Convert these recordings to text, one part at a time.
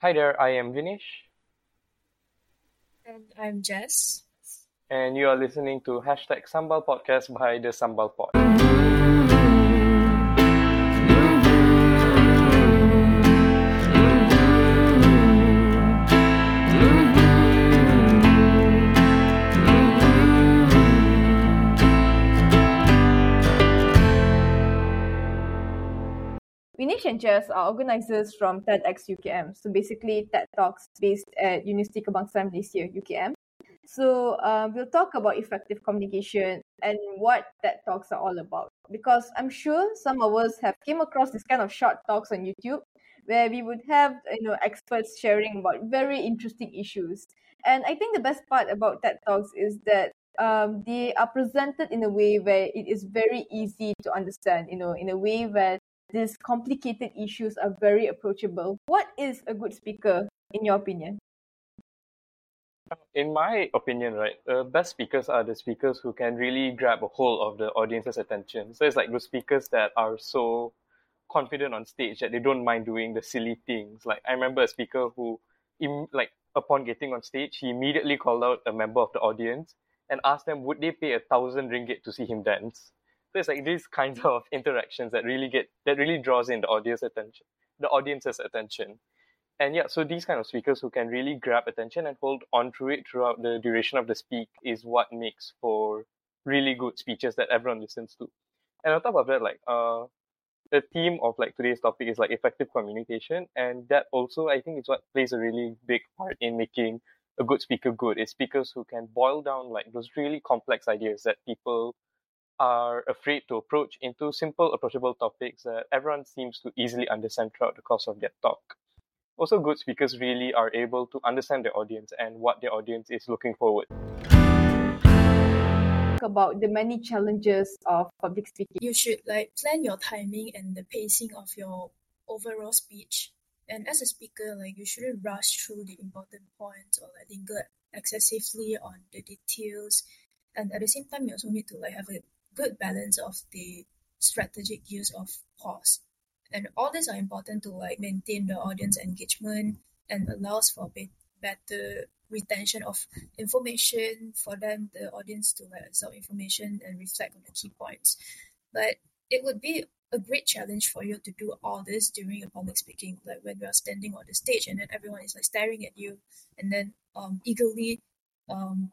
Hi there, I am Vinesh. And I'm Jess. And you are listening to hashtag Sambal Podcast by the Sambal Pod. Vinesh and Jess are organizers from TEDx UKM. So basically, TED Talks based at University Kebangsaan Malaysia, UKM. So uh, we'll talk about effective communication and what TED Talks are all about. Because I'm sure some of us have came across this kind of short talks on YouTube where we would have you know experts sharing about very interesting issues. And I think the best part about TED Talks is that um, they are presented in a way where it is very easy to understand. You know, in a way where these complicated issues are very approachable. What is a good speaker, in your opinion? In my opinion, right, uh, best speakers are the speakers who can really grab a hold of the audience's attention. So it's like those speakers that are so confident on stage that they don't mind doing the silly things. Like I remember a speaker who, like upon getting on stage, he immediately called out a member of the audience and asked them would they pay a thousand ringgit to see him dance. So it's like these kinds of interactions that really get that really draws in the audience attention, the audience's attention. And yeah, so these kind of speakers who can really grab attention and hold on to it throughout the duration of the speak is what makes for really good speeches that everyone listens to. And on top of that, like uh the theme of like today's topic is like effective communication and that also I think is what plays a really big part in making a good speaker good. Is speakers who can boil down like those really complex ideas that people are afraid to approach into simple, approachable topics that everyone seems to easily understand throughout the course of their talk. Also, good speakers really are able to understand their audience and what their audience is looking forward. About the many challenges of public speaking. You should like plan your timing and the pacing of your overall speech. And as a speaker, like you shouldn't rush through the important points or like linger excessively on the details. And at the same time, you also need to like have a good balance of the strategic use of pause. And all these are important to like maintain the audience engagement and allows for be- better retention of information for them, the audience to like absorb information and reflect on the key points. But it would be a great challenge for you to do all this during a public speaking, like when you are standing on the stage and then everyone is like staring at you and then um eagerly um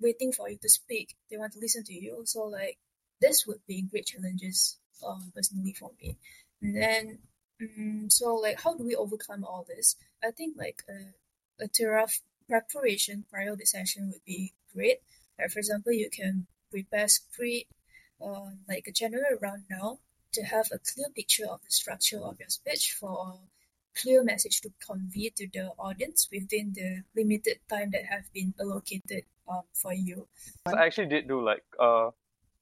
waiting for you to speak. They want to listen to you. So like this would be great challenges um, personally for me. And then, um, so like, how do we overcome all this? I think like a, a thorough preparation prior to the session would be great. Like, for example, you can prepare script, uh, like a general rundown to have a clear picture of the structure of your speech for a clear message to convey to the audience within the limited time that have been allocated um, for you. I actually did do like uh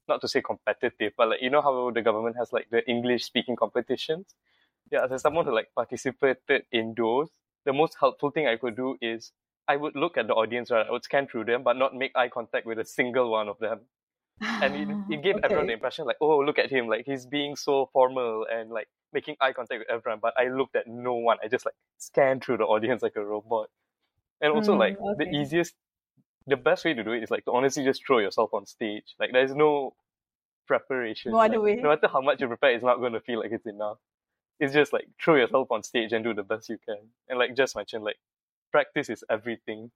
not to say competitive, but like you know how the government has like the English speaking competitions. Yeah, as someone who like participated in those, the most helpful thing I could do is I would look at the audience, right? I would scan through them, but not make eye contact with a single one of them. And it, it gave okay. everyone the impression like, oh, look at him, like he's being so formal and like making eye contact with everyone. But I looked at no one. I just like scanned through the audience like a robot. And also mm, like okay. the easiest the best way to do it is like to honestly just throw yourself on stage. Like there's no preparation. No other like, way. No matter how much you prepare, it's not going to feel like it's enough. It's just like throw yourself on stage and do the best you can. And like just mentioned, like practice is everything.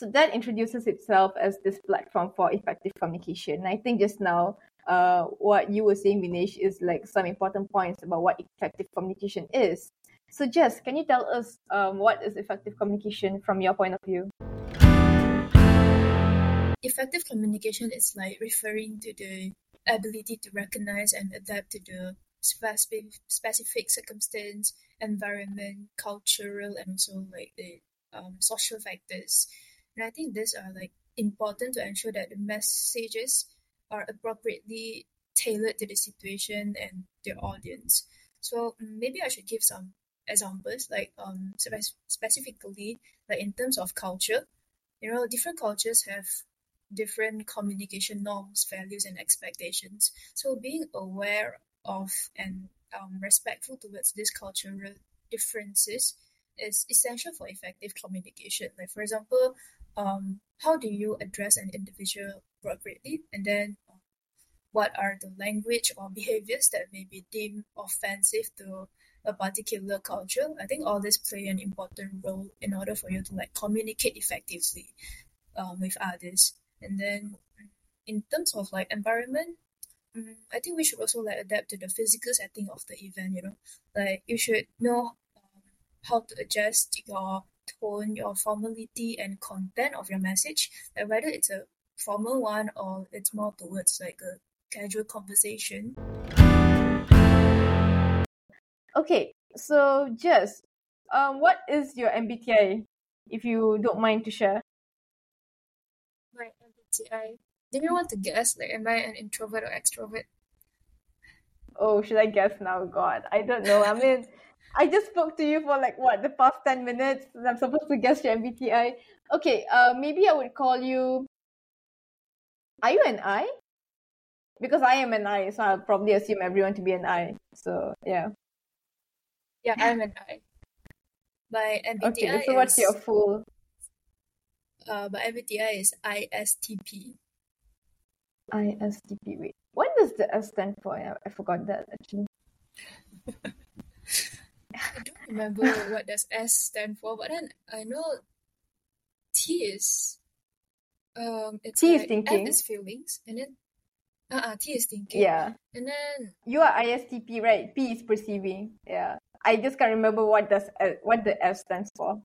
So that introduces itself as this platform for effective communication. I think just now, uh, what you were saying, Vinesh, is like some important points about what effective communication is. So, Jess, can you tell us um, what is effective communication from your point of view? Effective communication is like referring to the ability to recognize and adapt to the specific specific circumstance, environment, cultural, and also like the um, social factors. And I think these are like important to ensure that the messages are appropriately tailored to the situation and the audience. So maybe I should give some examples, like um spe- specifically like in terms of culture, you know, different cultures have different communication norms, values, and expectations. So being aware of and um, respectful towards these cultural differences is essential for effective communication. Like for example, um, how do you address an individual appropriately, and then um, what are the language or behaviors that may be deemed offensive to a particular culture. I think all this play an important role in order for you to like communicate effectively um, with others. And then in terms of like environment, um, I think we should also like adapt to the physical setting of the event. You know, like you should know um, how to adjust your tone, your formality, and content of your message. Like whether it's a formal one or it's more towards like a casual conversation. Okay, so Jess um, what is your MBTI, if you don't mind to share? My MBTI. Do you want to guess? Like, am I an introvert or extrovert? Oh, should I guess now? God, I don't know. I mean, I just spoke to you for like what the past ten minutes. I'm supposed to guess your MBTI. Okay, uh, maybe I would call you. Are you an I? Because I am an I, so I'll probably assume everyone to be an I. So yeah. Yeah, I'm an I. My MBTI Okay, so what's is your full? uh, my MBTI is ISTP. ISTP. Wait, what does the S stand for? I, I forgot that actually. I don't remember what does S stand for, but then I know T is um it's T is like thinking. F is feelings and then uh uh T is thinking. Yeah, And then you are ISTP, right? P is perceiving. Yeah, I just can't remember what does uh, what the S stands for.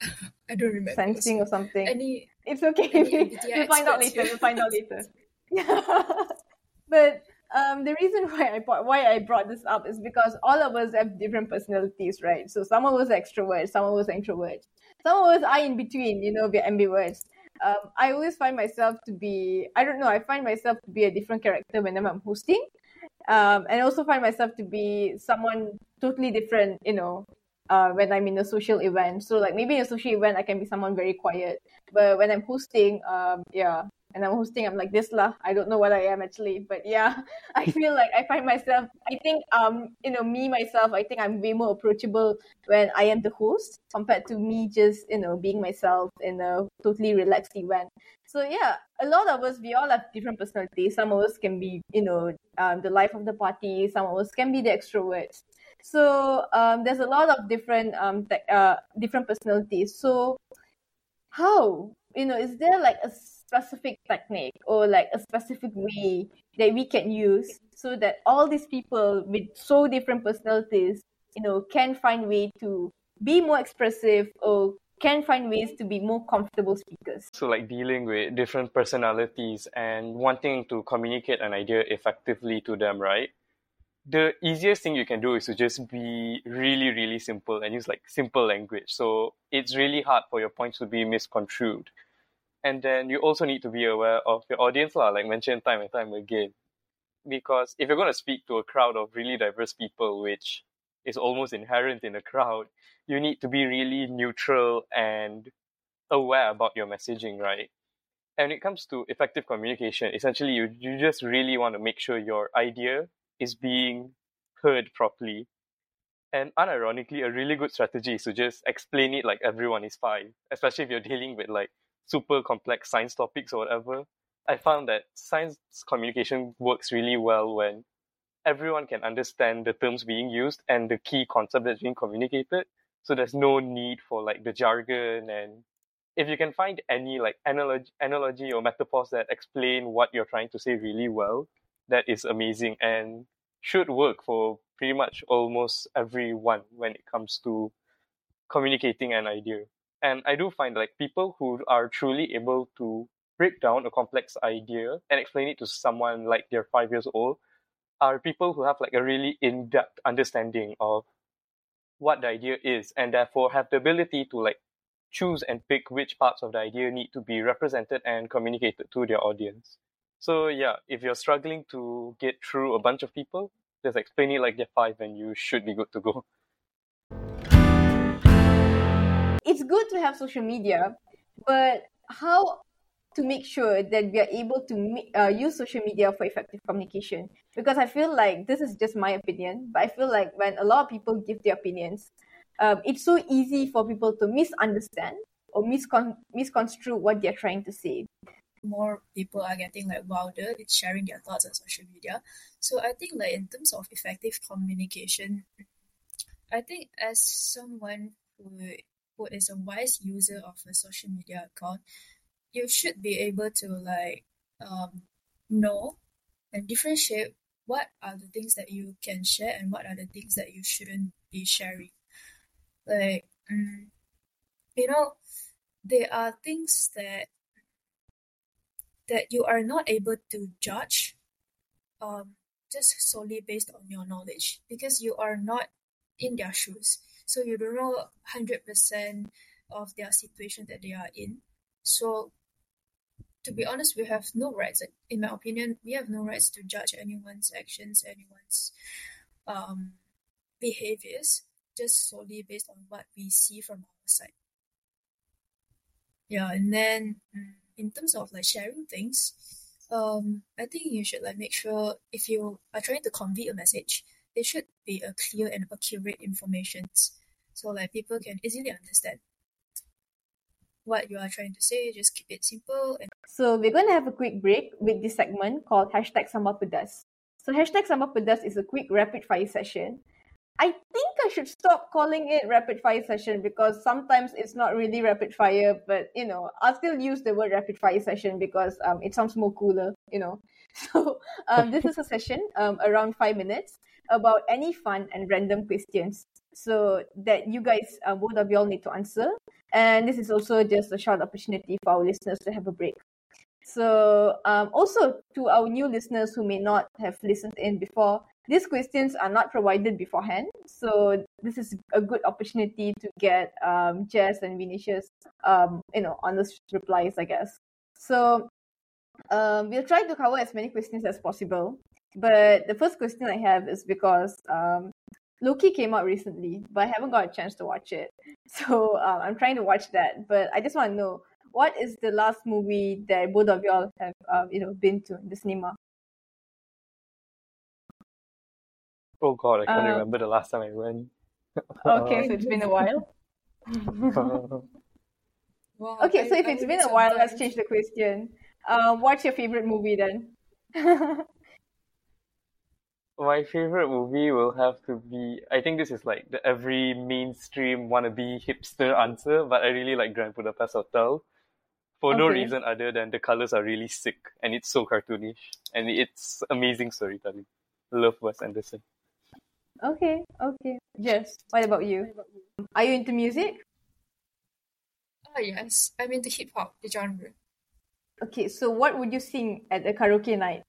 I don't remember. Sensing or something. Any It's okay. any we'll find out later. We'll find out later. yeah. but um, the reason why I brought, why I brought this up is because all of us have different personalities, right? So some of us are extroverts, some of us are introverts, some of us are in between. You know, we're ambiverts. Um, I always find myself to be I don't know. I find myself to be a different character when I'm hosting, um, and also find myself to be someone totally different. You know, uh, when I'm in a social event. So like maybe in a social event, I can be someone very quiet, but when I'm hosting, um, yeah, and I'm hosting, I'm like this lah. I don't know what I am actually, but yeah, I feel like I find myself. I think um, you know, me myself. I think I'm way more approachable when I am the host compared to me just you know being myself in a totally relaxed event. So yeah, a lot of us we all have different personalities. Some of us can be you know um, the life of the party. Some of us can be the extroverts. So um, there's a lot of different um te- uh different personalities. So how you know is there like a specific technique or like a specific way that we can use so that all these people with so different personalities you know can find way to be more expressive or can find ways to be more comfortable speakers So, like dealing with different personalities and wanting to communicate an idea effectively to them, right? The easiest thing you can do is to just be really, really simple and use like simple language. So, it's really hard for your points to be misconstrued. And then you also need to be aware of your audience, lah, like mentioned time and time again. Because if you're going to speak to a crowd of really diverse people, which is almost inherent in a crowd, you need to be really neutral and aware about your messaging, right? And when it comes to effective communication, essentially you, you just really want to make sure your idea is being heard properly. And unironically, a really good strategy is to just explain it like everyone is fine, especially if you're dealing with like super complex science topics or whatever. I found that science communication works really well when everyone can understand the terms being used and the key concept that's being communicated. So there's no need for like the jargon and if you can find any like analogy, analogy or metaphors that explain what you're trying to say really well, that is amazing and should work for pretty much almost everyone when it comes to communicating an idea. And I do find like people who are truly able to break down a complex idea and explain it to someone like they're five years old are people who have like a really in-depth understanding of what the idea is and therefore have the ability to like choose and pick which parts of the idea need to be represented and communicated to their audience. So yeah, if you're struggling to get through a bunch of people, just explain it like they're five and you should be good to go. it's good to have social media but how to make sure that we are able to uh, use social media for effective communication because I feel like this is just my opinion, but I feel like when a lot of people give their opinions, um, it's so easy for people to misunderstand or miscon- misconstrue what they're trying to say. More people are getting like wilder with sharing their thoughts on social media. So I think like in terms of effective communication, I think as someone who is a wise user of a social media account, you should be able to like um, know and differentiate what are the things that you can share and what are the things that you shouldn't be sharing. Like, um, you know, there are things that that you are not able to judge um, just solely based on your knowledge because you are not in their shoes. So you don't know 100% of their situation that they are in. So to be honest, we have no rights. In my opinion, we have no rights to judge anyone's actions, anyone's um, behaviors, just solely based on what we see from our side. Yeah, and then mm, in terms of like sharing things, um, I think you should like make sure if you are trying to convey a message, it should be a clear and accurate information, so like people can easily understand what you are trying to say. Just keep it simple. And So we're going to have a quick break with this segment called hashtag Sambal Pedas. So hashtag Sambal Pedas is a quick rapid fire session. I think I should stop calling it rapid fire session because sometimes it's not really rapid fire, but you know, I'll still use the word rapid fire session because um, it sounds more cooler, you know. So um, this is a session um, around five minutes about any fun and random questions so that you guys, uh, both of y'all, need to answer. And this is also just a short opportunity for our listeners to have a break. So, um, also to our new listeners who may not have listened in before, these questions are not provided beforehand. So, this is a good opportunity to get um, Jess and Vinesh's, um, you know, honest replies, I guess. So, um, we'll try to cover as many questions as possible. But the first question I have is because um, Loki came out recently, but I haven't got a chance to watch it. So um, I'm trying to watch that. But I just want to know what is the last movie that both of y'all have, um, you know, been to in the cinema? Oh god, I can't Um, remember the last time I went. Okay, so it's been a while. wow, Okay, I- so if I it's would been a while, let's change the question. Um, what's your favorite movie then? My favorite movie will have to be. I think this is like the every mainstream wannabe hipster answer, but I really like Grand Budapest Hotel for no reason other than the colors are really sick and it's so cartoonish and it's amazing storytelling. Love Wes Anderson. okay, okay. Jess, what about you? Are you into music? Oh yes, I'm into hip hop, the genre. Okay, so what would you sing at a karaoke night?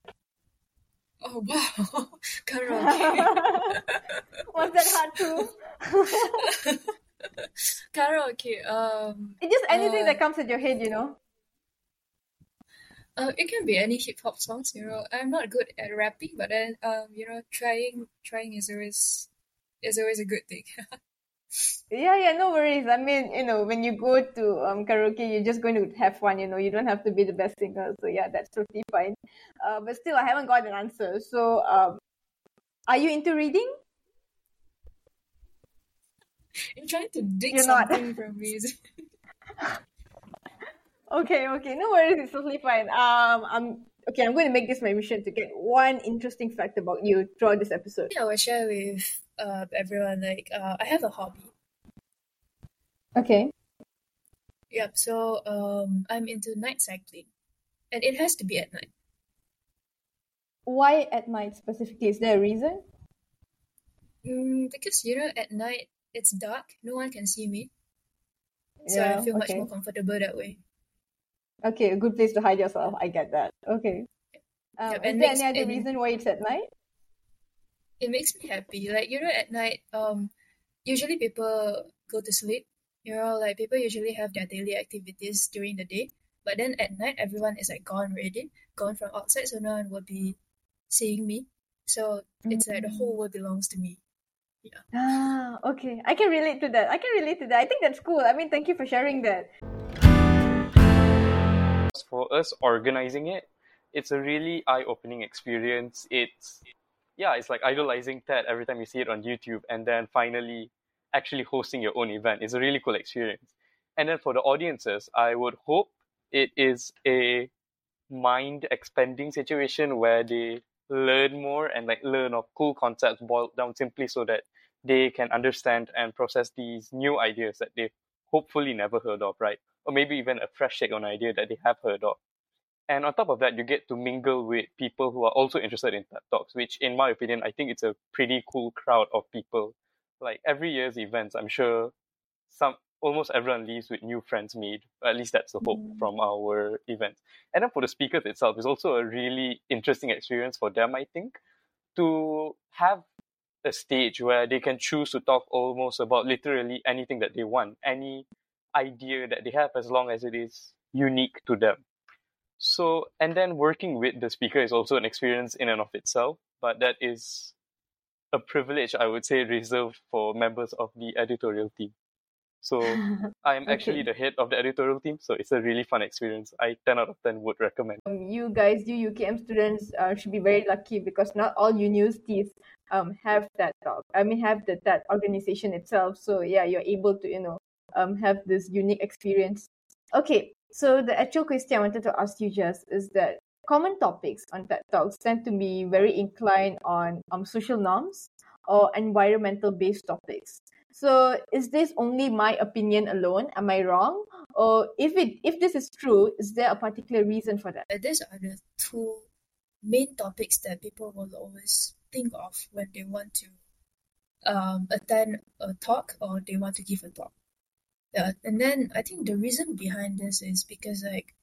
Oh wow, karaoke. Was that hard too? karaoke. Um, It's just anything Uh, that comes at your head, you know. uh, it can be any hip hop songs. You know, I'm not good at rapping, but then um, you know, trying trying is always is always a good thing. Yeah, yeah, no worries. I mean, you know, when you go to um karaoke, you're just going to have fun. You know, you don't have to be the best singer. So yeah, that's totally fine. Uh, but still, I haven't got an answer. So um, are you into reading? I'm trying to dig You're not. something from music. Okay, okay, no worries. It's totally fine. Um, I'm okay. I'm going to make this my mission to get one interesting fact about you throughout this episode. Yeah, I will share with uh, everyone like uh, I have a hobby. Okay. Yep. So um, I'm into night cycling, and it has to be at night. Why at night specifically? Is there a reason? Mm, because you know, at night it's dark, no one can see me, so Yeah, I feel much okay. more comfortable that way. Okay, a good place to hide yourself. I get that. Okay. Um, Yep, is there makes- any other and- reason why it's at night? It makes me happy. Like you know, at night, um, usually people go to sleep. You know, like people usually have their daily activities during the day, but then at night, everyone is like gone already, gone from outside, so no one will be seeing me. So it's like the Mm. whole world belongs to me. Yeah. Ah, okay. I can relate to that. I can relate to that. I think that's cool. I mean, thank you for sharing that. For us organizing it, it's a really eye-opening experience. It's yeah, it's like idolizing TED every time you see it on YouTube, and then finally actually hosting your own event. It's a really cool experience. And then for the audiences, I would hope it is a mind expanding situation where they learn more and like learn of cool concepts boiled down simply so that they can understand and process these new ideas that they've hopefully never heard of, right? Or maybe even a fresh take on idea that they have heard of. And on top of that, you get to mingle with people who are also interested in TED Talks, which, in my opinion, I think it's a pretty cool crowd of people. Like every year's events, I'm sure some almost everyone leaves with new friends made. At least that's the hope mm. from our events. And then for the speakers itself, it's also a really interesting experience for them, I think, to have a stage where they can choose to talk almost about literally anything that they want, any idea that they have, as long as it is unique to them. So, and then working with the speaker is also an experience in and of itself, but that is a privilege, I would say, reserved for members of the editorial team. So I'm okay. actually the head of the editorial team, so it's a really fun experience. I 10 out of 10 would recommend. Um, you guys, you UKM students, uh, should be very lucky because not all universities um have that talk. I mean, have the, that organization itself. So yeah, you're able to you know um have this unique experience. Okay, so the actual question I wanted to ask you Jess is that common topics on TED Talks tend to be very inclined on um social norms or environmental based topics. So is this only my opinion alone? Am I wrong? Or if it if this is true, is there a particular reason for that? These are the two main topics that people will always think of when they want to um, attend a talk or they want to give a talk. Yeah, and then I think the reason behind this is because like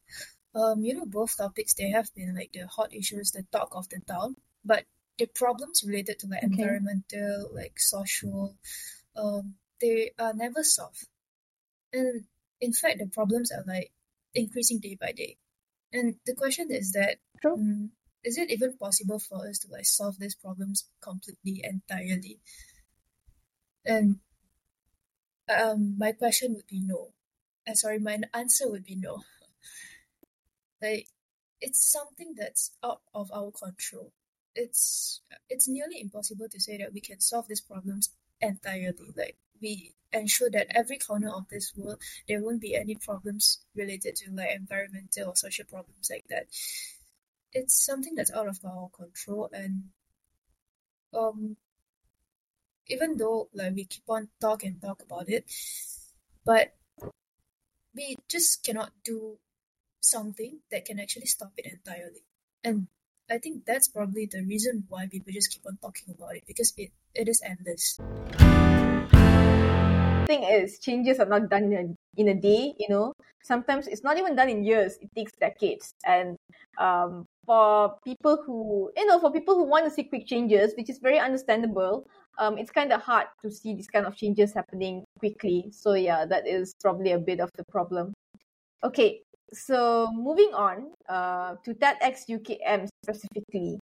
um you know both topics they have been like the hot issues, the talk of the town, but the problems related to like okay. environmental, like social, um, they are never solved. And in fact, the problems are like increasing day by day. And the question is that um, is it even possible for us to like solve these problems completely, entirely? And um, my question would be no. Sorry, my answer would be no. like, it's something that's out of our control. It's it's nearly impossible to say that we can solve these problems entirely. Like we ensure that every corner of this world there won't be any problems related to like environmental or social problems like that. It's something that's out of our control and um even though like we keep on talk and talk about it, but we just cannot do something that can actually stop it entirely. And I think that's probably the reason why people just keep on talking about it because it, it is endless. Thing is, changes are not done in a, in a day. You know, sometimes it's not even done in years. It takes decades. And um, for people who, you know, for people who want to see quick changes, which is very understandable, um, it's kind of hard to see these kind of changes happening quickly. So yeah, that is probably a bit of the problem. Okay, so moving on uh, to TEDx UKM specifically,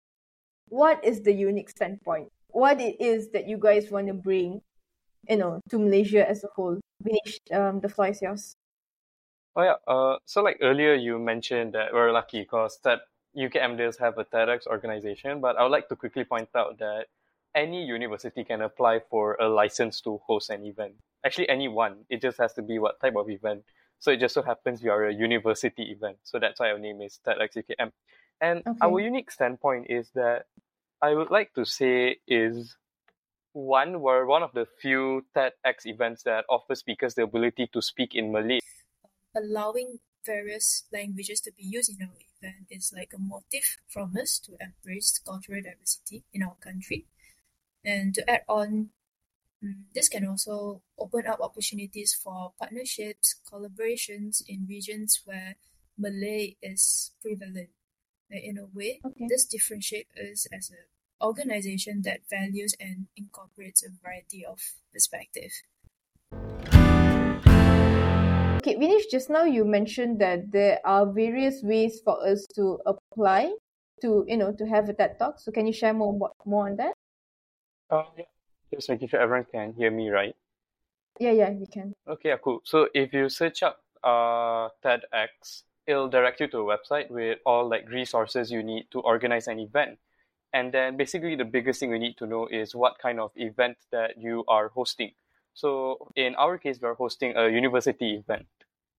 what is the unique standpoint? What it is that you guys want to bring, you know, to Malaysia as a whole? Vinesh, um, the floor is yours. Oh yeah. Uh, so like earlier you mentioned that we're lucky because that UKM does have a TEDx organization, but I would like to quickly point out that any university can apply for a license to host an event. Actually, any one. It just has to be what type of event. So it just so happens we are a university event. So that's why our name is TEDxUKM. And okay. our unique standpoint is that I would like to say is one, we're one of the few TEDx events that offer speakers the ability to speak in Malay. Allowing various languages to be used in our event is like a motive from us to embrace cultural diversity in our country. And to add on Mm, this can also open up opportunities for partnerships, collaborations in regions where Malay is prevalent. In a way, okay. this differentiates us as an organization that values and incorporates a variety of perspectives. Okay, Vinesh, just now you mentioned that there are various ways for us to apply to, you know, to have a TED Talk. So can you share more more on that? Uh, yeah. Just making sure everyone can hear me right. Yeah, yeah, you can. Okay, yeah, cool. So if you search up uh TEDx it'll direct you to a website with all like resources you need to organize an event. And then basically the biggest thing we need to know is what kind of event that you are hosting. So in our case, we're hosting a university event.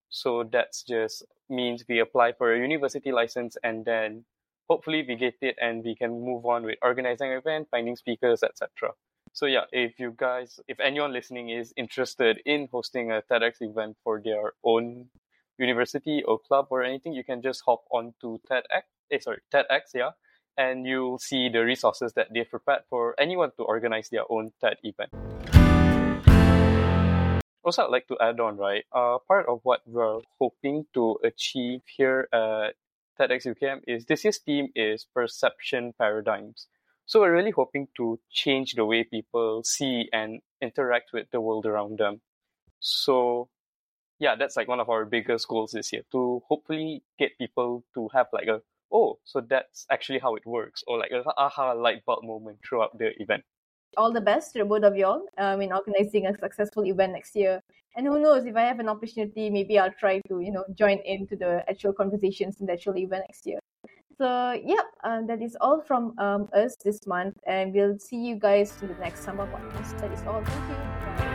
So that's just means we apply for a university license and then hopefully we get it and we can move on with organizing an event, finding speakers, etc. So yeah, if you guys, if anyone listening is interested in hosting a TEDx event for their own university or club or anything, you can just hop onto TEDx. Eh, sorry, TEDx, yeah, and you'll see the resources that they've prepared for anyone to organize their own TED event. Also, I'd like to add on, right? Uh, part of what we're hoping to achieve here at TEDx UKM is this year's theme is perception paradigms. So we're really hoping to change the way people see and interact with the world around them. So yeah, that's like one of our biggest goals this year to hopefully get people to have like a oh, so that's actually how it works, or like a aha light bulb moment throughout the event. All the best to both of y'all um, in organizing a successful event next year. And who knows, if I have an opportunity, maybe I'll try to, you know, join into the actual conversations in the actual event next year. So, yep, um, that is all from um, us this month. And we'll see you guys in the next Sambal podcast. That is all. Thank you. Bye.